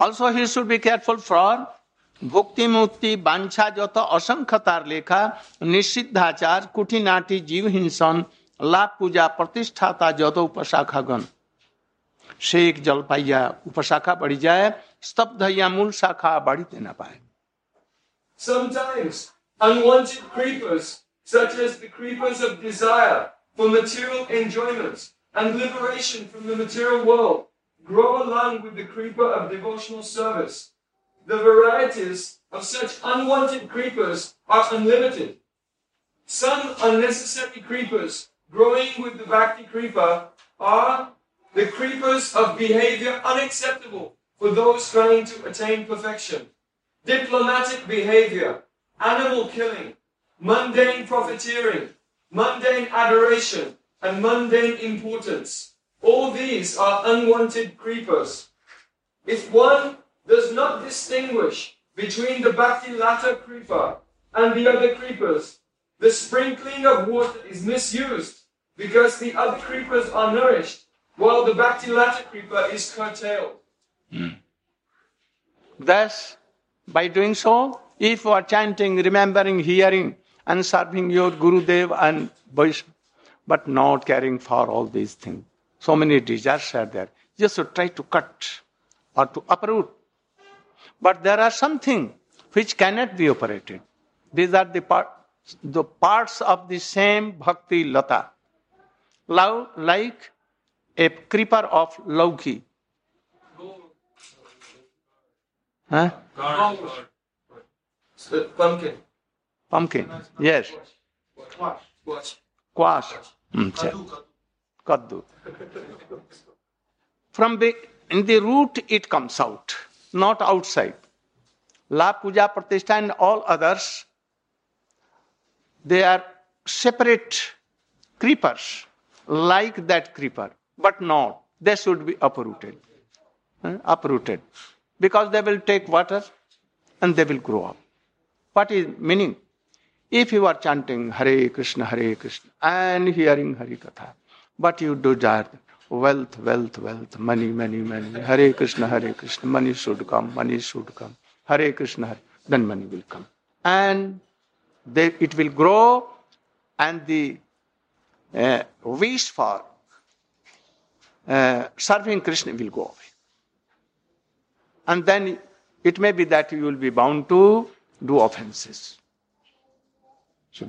Also, he should be careful for भुक्ति मुक्ति बांछा जत असंख्य तार लेखा निषिद्धाचार कुटिनाटी जीव हिंसन लाभ पूजा प्रतिष्ठाता जत उपशाखागण से एक जलपाइया उपशाखा बढ़ी जाए स्तब्ध या मूल शाखा बढ़ी देना पाए Sometimes unwanted creepers, such as the creepers of desire for material enjoyments and liberation from the material world, grow along with the creeper of devotional service. The varieties of such unwanted creepers are unlimited. Some unnecessary creepers growing with the bhakti creeper are the creepers of behavior unacceptable for those trying to attain perfection. Diplomatic behavior, animal killing, mundane profiteering, mundane adoration, and mundane importance. All these are unwanted creepers. If one does not distinguish between the Bhakti Lata creeper and the other creepers, the sprinkling of water is misused because the other creepers are nourished while the Bhakti Lata creeper is curtailed. Hmm. Thus, by doing so, if you are chanting, remembering, hearing, and serving your Guru Dev and Vaishnava, but not caring for all these things, so many desires are there. You should try to cut or to uproot. But there are something which cannot be operated. These are the, part, the parts of the same bhakti lata. Love, like a creeper of lauki. Huh? Pumpkin. Pumpkin, yes. Quash. Hmm, check. Kaddu. From the in the root it comes out, not outside. La Puja Pratishtha and all others, they are separate creepers, like that creeper, but not. They should be uprooted. Uprooted. Because they will take water and they will grow up. What is meaning? If you are chanting Hare Krishna, Hare Krishna, and hearing Hari Katha, but you do desire wealth, wealth, wealth, money, money, money, Hare Krishna, Hare Krishna, money should come, money should come, Hare Krishna, Hare, then money will come. And they, it will grow, and the uh, wish for uh, serving Krishna will go away. And then it may be that you will be bound to do offenses. So,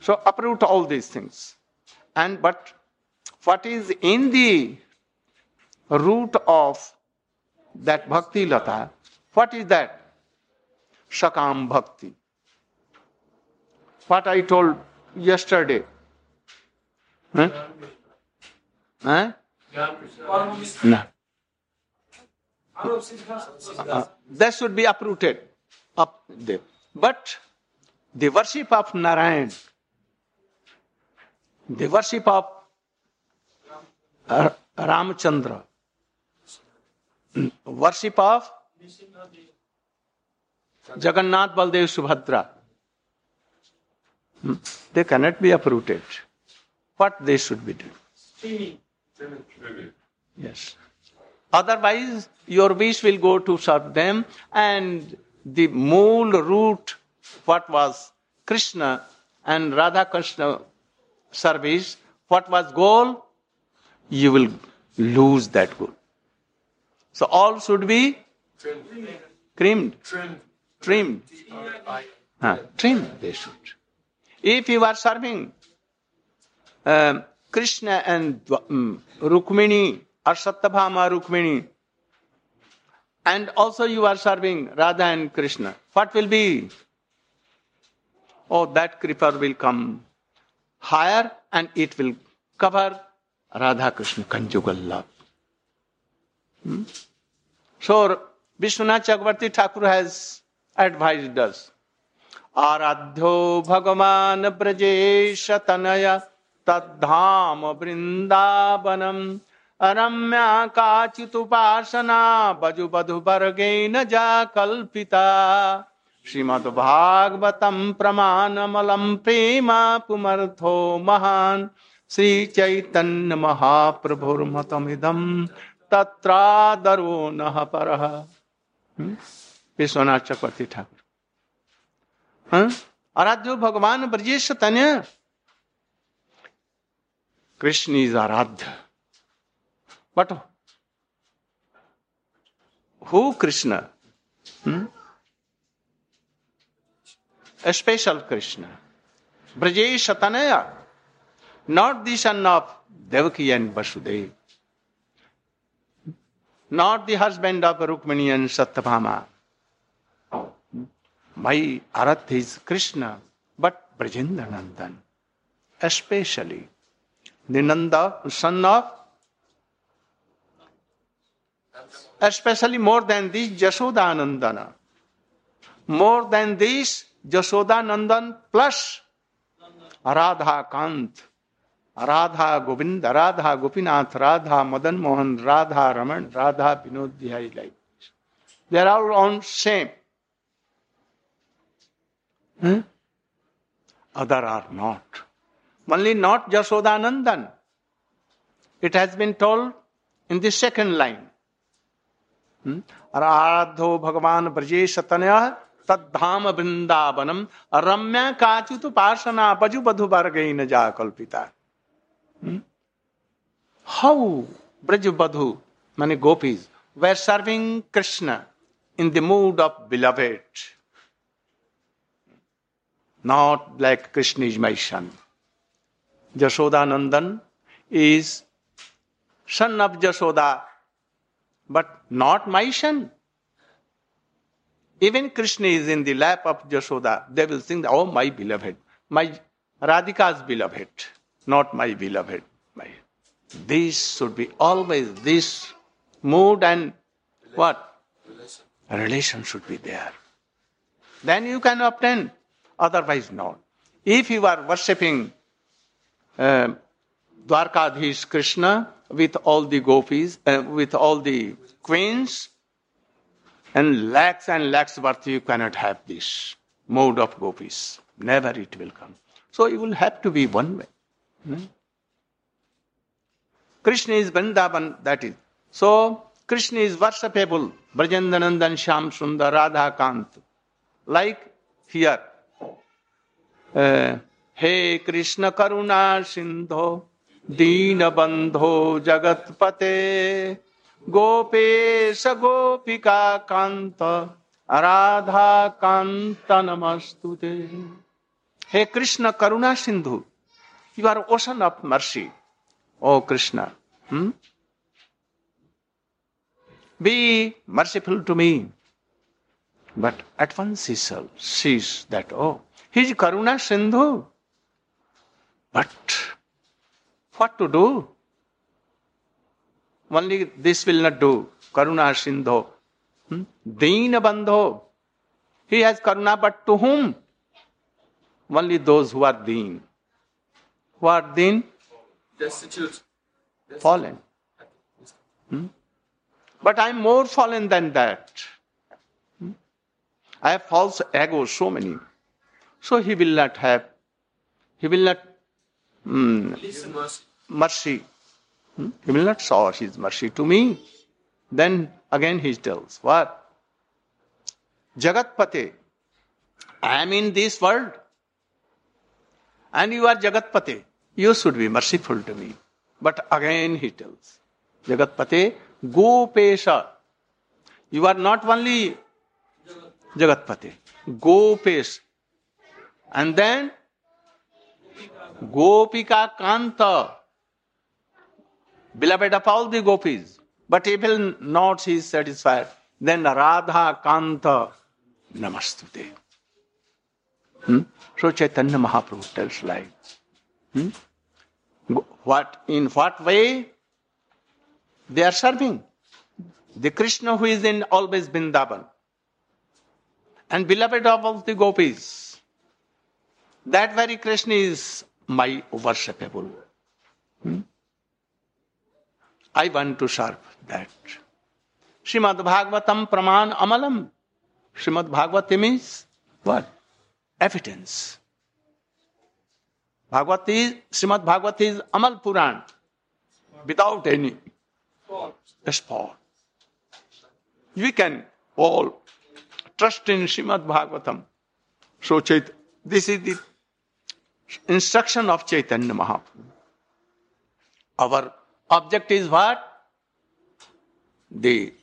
so uproot all these things. And but what is in the root of that bhakti lata, what is that? Shakam bhakti. What I told yesterday. Huh? Huh? No. Uh, that should be uprooted up there. But the worship of Narayan, the worship of uh, Ramchandra, worship of Jagannath Baldev Subhadra, hmm, they cannot be uprooted. What they should be doing? Yes. Otherwise, your wish will go to serve them, and the mool root, what was Krishna and Radha Krishna service, what was goal, you will lose that good. So all should be trimmed, trimmed. Huh, trimmed they should. If you are serving um, Krishna and um, Rukmini or Rukmini, and also you are serving Radha and Krishna, what will be? Oh, that creeper will come higher and it will cover Krishna conjugal love. Hmm? So, Vishwanath Chakravarti Thakur has advised us. आराध्यो भगवान ब्रजेश तनय तद्धाम वृंदावनम रम्या काचितुपासना बजु बधु वर्गेन जा कल्पिता श्रीमद्भागवतम प्रमाणमलम प्रेमा पुमर्थो महान श्री चैतन्य महाप्रभुर्मतमिदम तत्रादरो न परः। विश्वनाथ चक्रवर्ती ठाकुर? आराध्यो भगवान ब्रजेश तन्य। Krishna is आराध्य। But. Who Krishna? Special Krishna. Brajesh Tanay. Not the son of Devaki and Vasudev, not the husband of Rukmini and Satyabhama. My Arath is Krishna, but Brajendra Nandan, especially the Nanda, son of, especially more than this Jashoda Nandana, more than this Jashoda Nandan plus Radha Kant, Radha Govind Radha Gopinath, Radha Madan Mohan, Radha Raman Radha Vinod Bihari like they are all on same. Hmm? other are not. Only not jasodanandan it has been told in the second आराधो भगवान ब्रजेश तनय तद्धाम वृंदावनम रम्या काचुत पार्शना पजु बधु बर गई न जा कल्पिता How Brajabadhu, many gopis, were serving Krishna in the mood of beloved. Not like Krishna is my son. Jashoda Nandan is son of Jashoda, but not my son. Even Krishna is in the lap of Jashoda. They will think, oh, my beloved, my Radhika's beloved not my beloved. My. This should be always this mood and what? Relation. Relation should be there. Then you can obtain, otherwise not. If you are worshipping uh, Dwarkadhish Krishna with all the gopis, uh, with all the queens, and lakhs and lakhs worth, you cannot have this mode of gopis. Never it will come. So you will have to be one way. Hmm? Krishna is Vrindavan, that is. So, Krishna is worshipable. Brajendanandan Sham Sundar Radha Kant. Like here. Uh, हे कृष्ण करुणा सिंधो दीन बंधो जगतपते गोपेश गोपिका कांत राधा कांत नमस्तुते हे कृष्ण करुणा सिंधु You are ocean of mercy, oh Krishna. Hmm? Be merciful to me. But at once he sees that, oh, he is Karuna Sindhu. But what to do? Only this will not do. Karuna Sindhu. Hmm? Deena Bandho. He has Karuna, but to whom? Only those who are Deen. What then? Destitute. Fallen. Hmm? But I'm more fallen than that. Hmm? I have false ego, so many. So he will not have, he will not hmm, mercy. mercy. Hmm? He will not show his mercy to me. Then again he tells, what? Jagatpate, I am in this world and you are Jagatpate you should be merciful to me but again he tells जगत पते Gopesh you are not only जगत पते Gopesh and then Gopika Kant beloved of all the gopis but if will not he satisfied then Radha Kant नमस्ते so Chaitanya Mahaprabhu tells like Hmm? What in what way they are serving? The Krishna who is in always Vrindavan and beloved of all the gopis. That very Krishna is my worshipable. Hmm? I want to serve that. Srimad Bhagavatam Praman Amalam. Srimad Bhagavatam is what? Evidence. Bhagavati, Srimad Bhagavati is Amal Puran without any spot. We can all trust in Srimad Bhagavatam. So Chait- this is the instruction of Chaitanya Mahaprabhu. Our object is what? The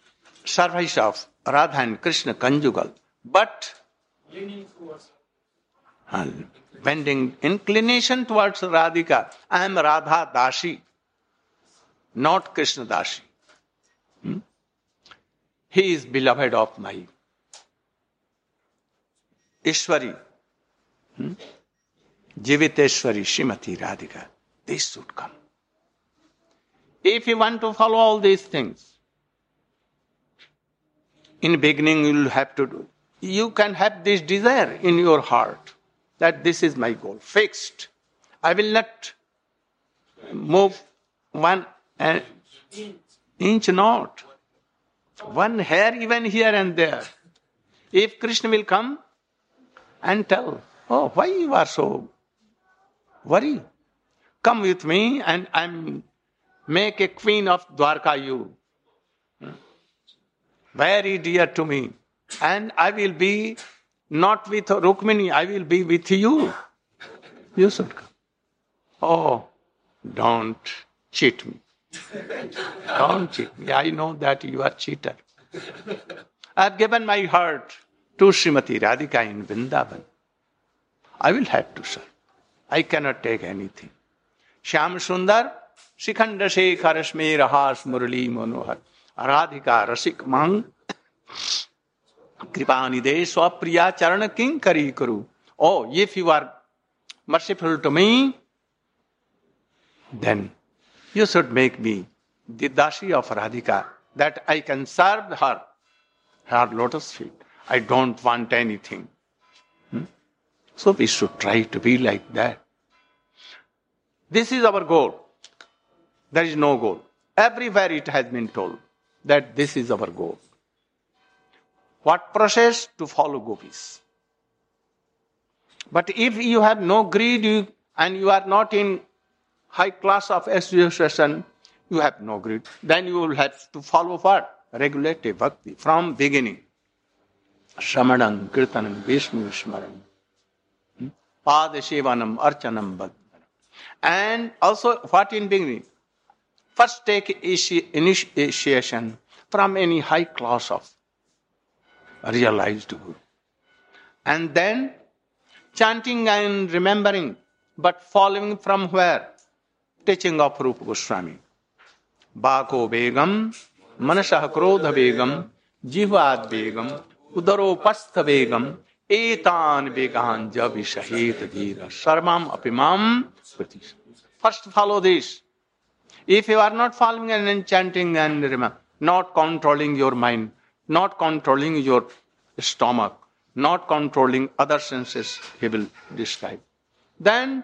service of Radha and Krishna conjugal, but Leaning towards bending inclination towards Radhika. I am Radha Dashi, not Krishna Dashi. Hmm? He is beloved of my Ishwari. Hmm? Jiviteshwari Shrimati Radhika. This should come. If you want to follow all these things, in beginning you will have to do. You can have this desire in your heart that this is my goal, fixed. I will not move one uh, inch not, one hair even here and there. If Krishna will come and tell, oh, why you are so worried? Come with me and I'm make a queen of Dwarka you. Very dear to me. And I will be not with Rukmini, I will be with you. You should come. Oh, don't cheat me. Don't cheat me. I know that you are a cheater. I have given my heart to Srimati Radhika in Vrindavan. I will have to serve. I cannot take anything. Shyam Sundar, Shikhanda Shekhar Rahas Murali Manohar, Radhika Rasik Mang, कृपा निदे स्वप्रिया चरण king करी करू ओ if you are merciful to me then you should make me the dashi of radhika that i can serve her her lotus feet i don't want anything Hmm? so we should try to be like that this is our goal there is no goal everywhere it has been told that this is our goal what process to follow gopis. But if you have no greed you, and you are not in high class of association, you have no greed, then you will have to follow what? Regulative bhakti from beginning. Shravanam, Kirtanam, Vishnu Smaranam, hmm? Padashevanam, Archanam. And also what in beginning? First take initi- initiation from any high class of realized Guru. And then chanting and remembering, but following from where? Teaching of Rupa Goswami. Bako Begam, Manasah Krodha Begam, Jihvad Begam, Udaropastha Begam, Etan Began Javi Shahid Dhira, Sarvam Apimam. First follow this. If you are not following and chanting and remember, not controlling your mind, not controlling your stomach, not controlling other senses, he will describe. Then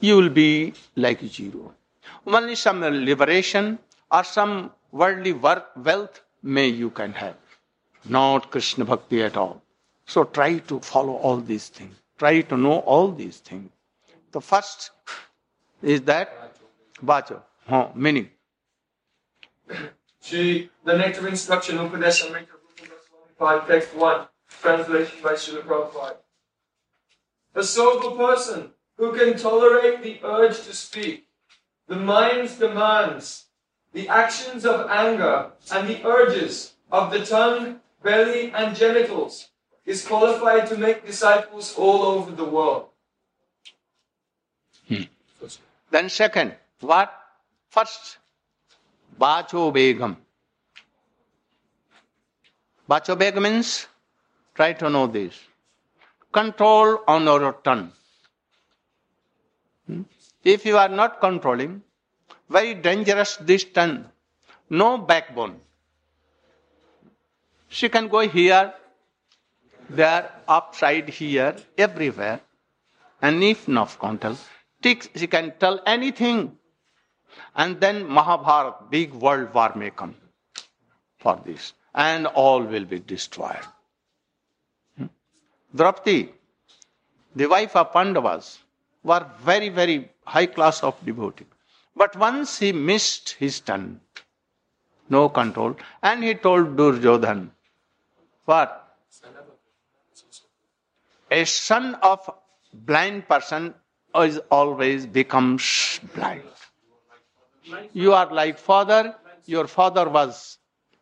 you will be like zero. Only some liberation or some worldly work, wealth may you can have, not Krishna bhakti at all. So try to follow all these things. Try to know all these things. The first is that vacho, huh, meaning. Shri, the Nectar Instruction Upadesh Amrita 5, text 1, translation by Srila Prabhupada. A sober person who can tolerate the urge to speak, the mind's demands, the actions of anger, and the urges of the tongue, belly, and genitals is qualified to make disciples all over the world. Hmm. Then second, what? First, Bacho Begam. Bacho Begam means, try to know this. Control on your tongue. Hmm? If you are not controlling, very dangerous this tongue, no backbone. She can go here, there, upside here, everywhere. And if not control, she can tell anything. And then Mahabharat, big world war may come for this. And all will be destroyed. Hmm? Draupadi, the wife of Pandavas, were very, very high class of devotee. But once he missed his turn, no control, and he told Duryodhan, What? A son of blind person is always becomes blind. You are like father, your father was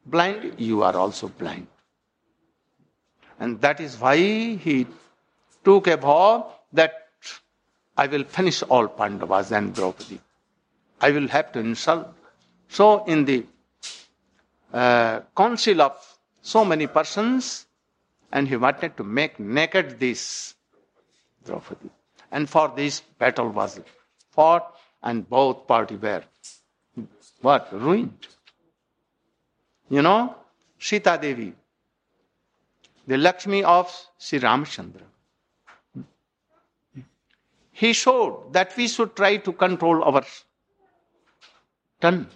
blind, you are also blind. And that is why he took a vow that I will finish all Pandavas and Draupadi. I will have to insult. So, in the uh, council of so many persons, and he wanted to make naked this Draupadi. And for this, battle was fought, and both parties were what? Ruined. You know, Sita Devi, the Lakshmi of Sri Ramchandra. He showed that we should try to control our tongue.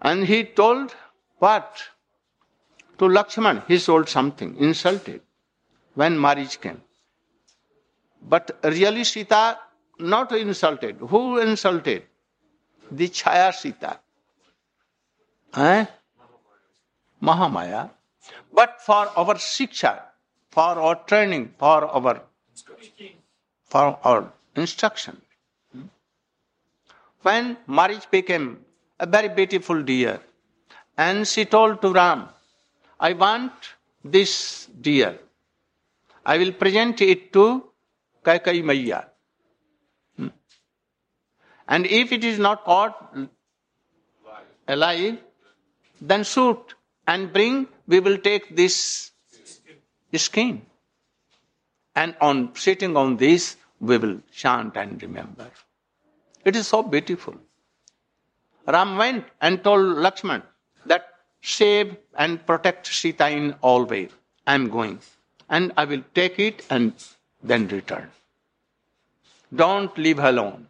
And he told what? To Lakshman, he told something, insulted, when Marich came. But really, Sita not insulted. Who insulted? The Chaya Sita. Eh? Mahamaya. But for our shiksha, for our training, for our for our instruction. When Marich became a very beautiful deer, and she told to Ram, I want this deer. I will present it to Kaikai Maya. And if it is not caught alive, then shoot and bring, we will take this skin. And on sitting on this, we will chant and remember. It is so beautiful. Ram went and told Lakshman that save and protect Sita in all ways. I am going. And I will take it and then return. Don't leave her alone.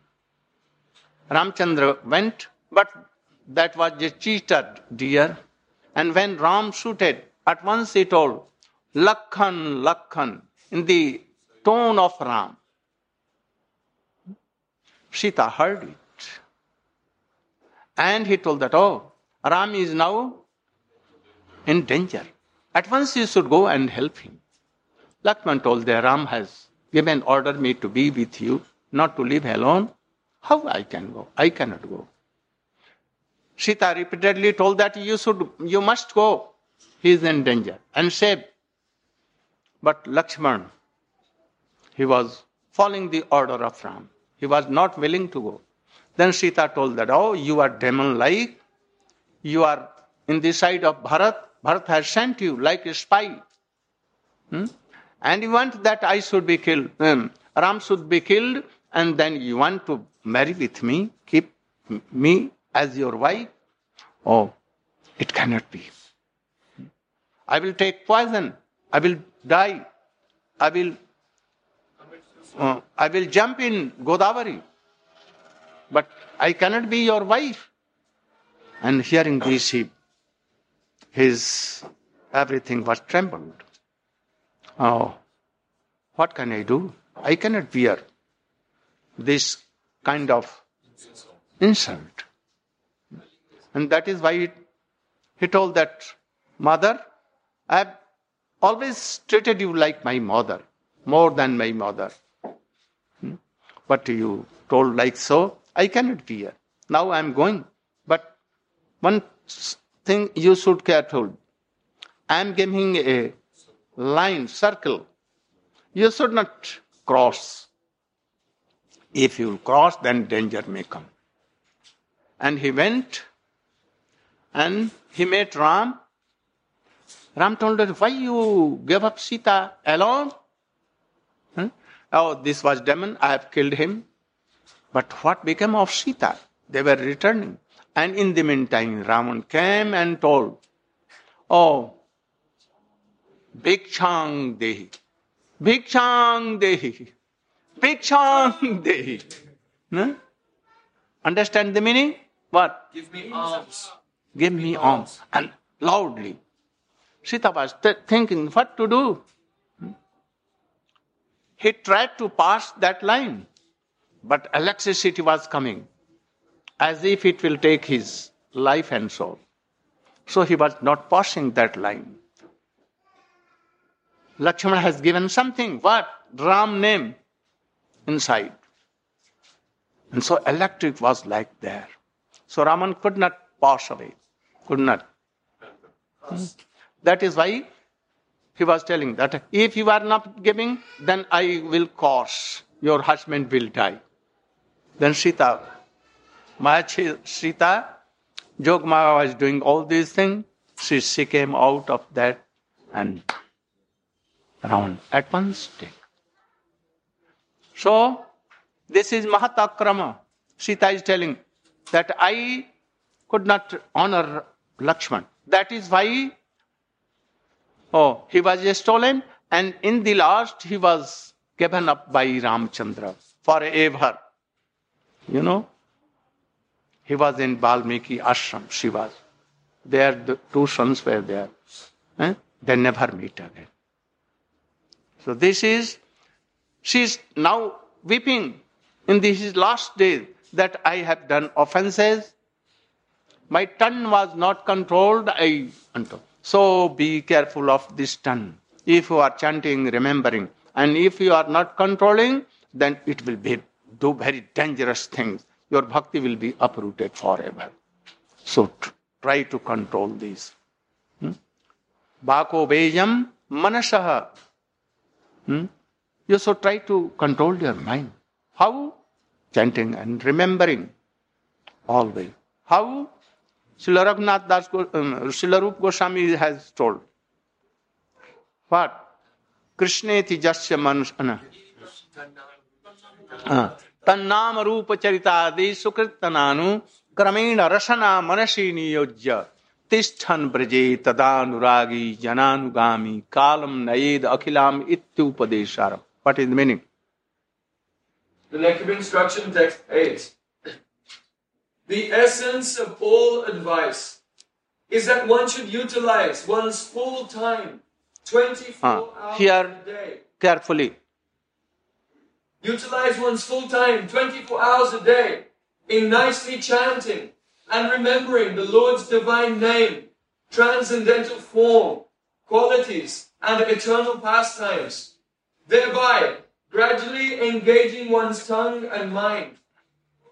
Ramchandra went, but that was a cheated deer. And when Ram shooted, at once he told, Lakhan, Lakhan, in the tone of Ram. Sita heard it. And he told that, oh, Ram is now in danger. At once you should go and help him. Lakshman told that Ram has given order me to be with you, not to live alone. How I can go? I cannot go. Sita repeatedly told that you should, you must go. He is in danger and save. But Lakshman, he was following the order of Ram. He was not willing to go. Then Sita told that, oh, you are demon like. You are in the side of Bharat. Bharat has sent you like a spy. Hmm? And you want that I should be killed. Um, Ram should be killed, and then you want to marry with me, keep me as your wife? Oh, it cannot be. I will take poison. I will die. I will. Uh, I will jump in Godavari. But I cannot be your wife. And hearing this, he, his everything was trembled. Oh, what can I do? I cannot bear this kind of insult. And that is why he told that, Mother, I have always treated you like my mother, more than my mother. Hmm? But you told like so, I cannot be here. Now I am going. But one thing you should careful. I am giving a line, circle. You should not cross. If you cross, then danger may come. And he went and he met Ram. Ram told her, Why you gave up Sita alone? Hmm? Oh, this was demon, I have killed him. But what became of Sita? They were returning. And in the meantime, Ravan came and told, Oh, Bhikshang Dehi. Bhikshang Dehi. Bhikshang Dehi. Hmm? Understand the meaning? What? Give me alms. Give me alms. And loudly. Sita was th- thinking what to do. He tried to pass that line, but electricity was coming, as if it will take his life and soul. So he was not passing that line. Lakshmana has given something. What? Ram name inside. And so electric was like there. So Ravan could not pass away. Could not. That is why he was telling that if you are not giving, then I will cause your husband will die. Then Sita, my Sita, Jogmaya was doing all these things. She, she came out of that and around at one stick. So, this is Mahatakrama. Sita is telling that I could not honor Lakshman. That is why oh, he was stolen and in the last he was given up by Ramchandra forever. You know, he was in Balmiki ashram, she was. There, the two sons were there. Eh? They never meet again. So this is, she is now weeping in these last days that I have done offenses. My tongue was not controlled. I so be careful of this tongue. If you are chanting, remembering, and if you are not controlling, then it will be do very dangerous things. Your bhakti will be uprooted forever. So try to control these. Hmm? Vejam manasaha. Hmm? You should try to control your mind. How? Chanting and remembering always. How? Srila Raghunath Das, um, Srila Rup Goswami has told. What? Krishneti jasya manusana. तन्नाम रूप चरितादि सुकृतनानु क्रमेण रसना मनसी नियोज्य तिष्ठन ब्रजे तदानुरागी जनानुगामी कालम नयेद अखिलाम इत्युपदेशार What is the meaning? The neck of instruction text 8. The essence of all advice is that one should utilize one's full time, 24 ah, hours here, a day. Carefully. Utilize one's full time, 24 hours a day, in nicely chanting and remembering the Lord's divine name, transcendental form, qualities, and eternal pastimes, thereby gradually engaging one's tongue and mind.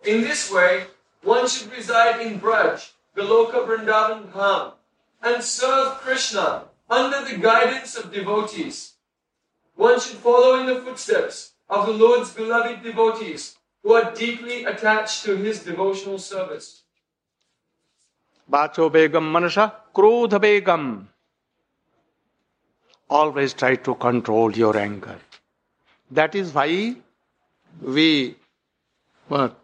In this way, one should reside in Braj, Goloka Vrindavan Dham, and serve Krishna under the guidance of devotees. One should follow in the footsteps of the Lord's beloved devotees who are deeply attached to his devotional service. Bacho Begam Manasa, Krodha. Always try to control your anger. That is why we what?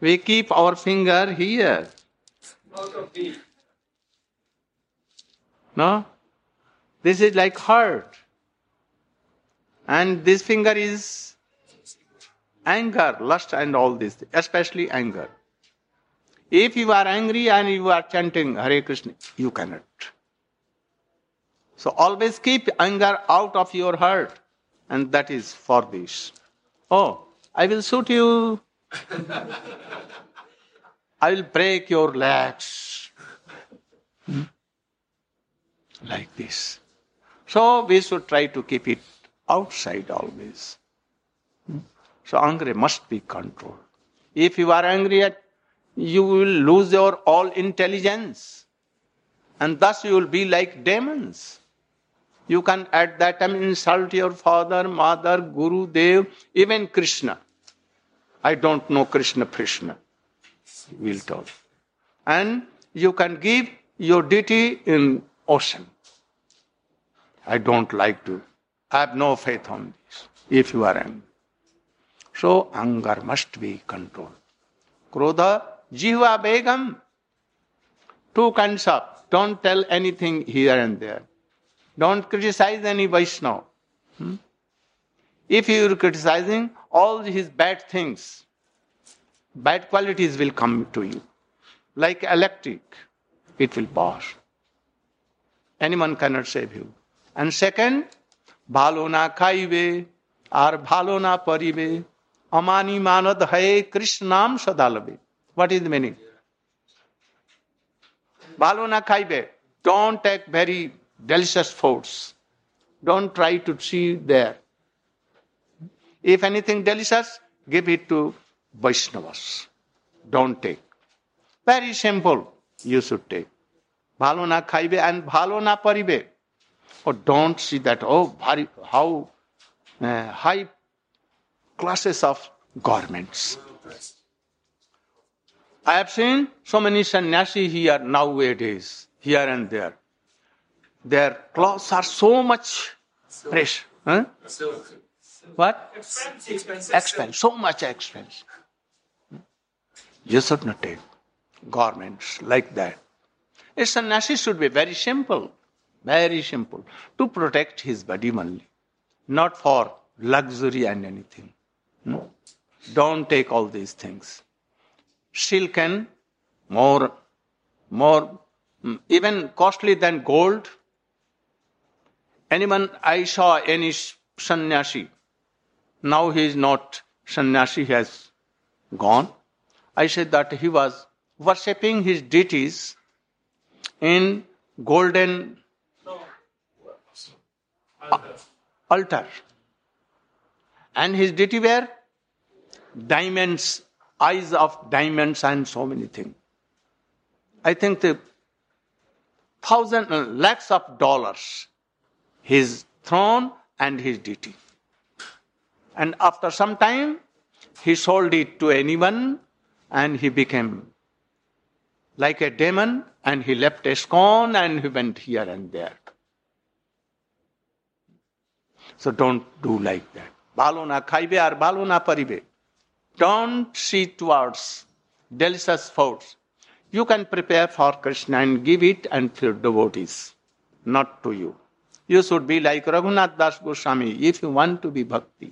We keep our finger here. No? This is like heart. And this finger is anger, lust, and all this, especially anger. If you are angry and you are chanting Hare Krishna, you cannot. So always keep anger out of your heart, and that is for this. Oh, I will shoot you. I will break your legs. Hmm? Like this. So we should try to keep it outside always. So anger must be controlled. If you are angry at, you will lose your all intelligence. And thus you will be like demons. You can at that time insult your father, mother, guru, dev, even Krishna. I don't know Krishna, Krishna. We'll talk. And you can give your duty in ocean. I don't like to I have no faith on this if you are angry. So anger must be controlled. Krodha, jihva begam. Two kinds of. Don't tell anything here and there. Don't criticize any Vaishnava. Hmm? If you are criticizing all his bad things, bad qualities will come to you. Like electric, it will pass. Anyone cannot save you. And second, ভালো না খাইবে আর ভালো না পরিবে অমানি মানদ হয়ে কৃষ্ণ নাম সদালবে what is meaning ভালো না খাইবে don't take very delicious foods don't try to see there If anything delicious, give it to Vaishnavas. Don't take. Very simple, you should take. Bhalo na khaibe and bhalo na paribe. Or don't see that, oh, how uh, high classes of garments. I have seen so many sannyasi here nowadays, here and there. Their clothes are so much fresh. Huh? What? Expensive. Expense, so much expense. You should not take garments like that. A sannyasi should be very simple, very simple, to protect his body only, not for luxury and anything. Hmm? Don't take all these things. Silken, more, more, mm, even costly than gold. Anyone I saw any sannyasi, now he is not sannyasi, he has gone. I said that he was worshipping his deities in golden altar. And his deity were diamonds, eyes of diamonds, and so many things. I think the thousand lakhs of dollars, his throne and his deity. And after some time, he sold it to anyone and he became like a demon and he left a scorn and he went here and there. So don't do like that. ভালো না খাইবে আর ভালো না পারিবে Don't see towards delicious foods. You can prepare for Krishna and give it and to devotees, not to you. You should be like Raghunath Das Goswami if you want to be bhakti.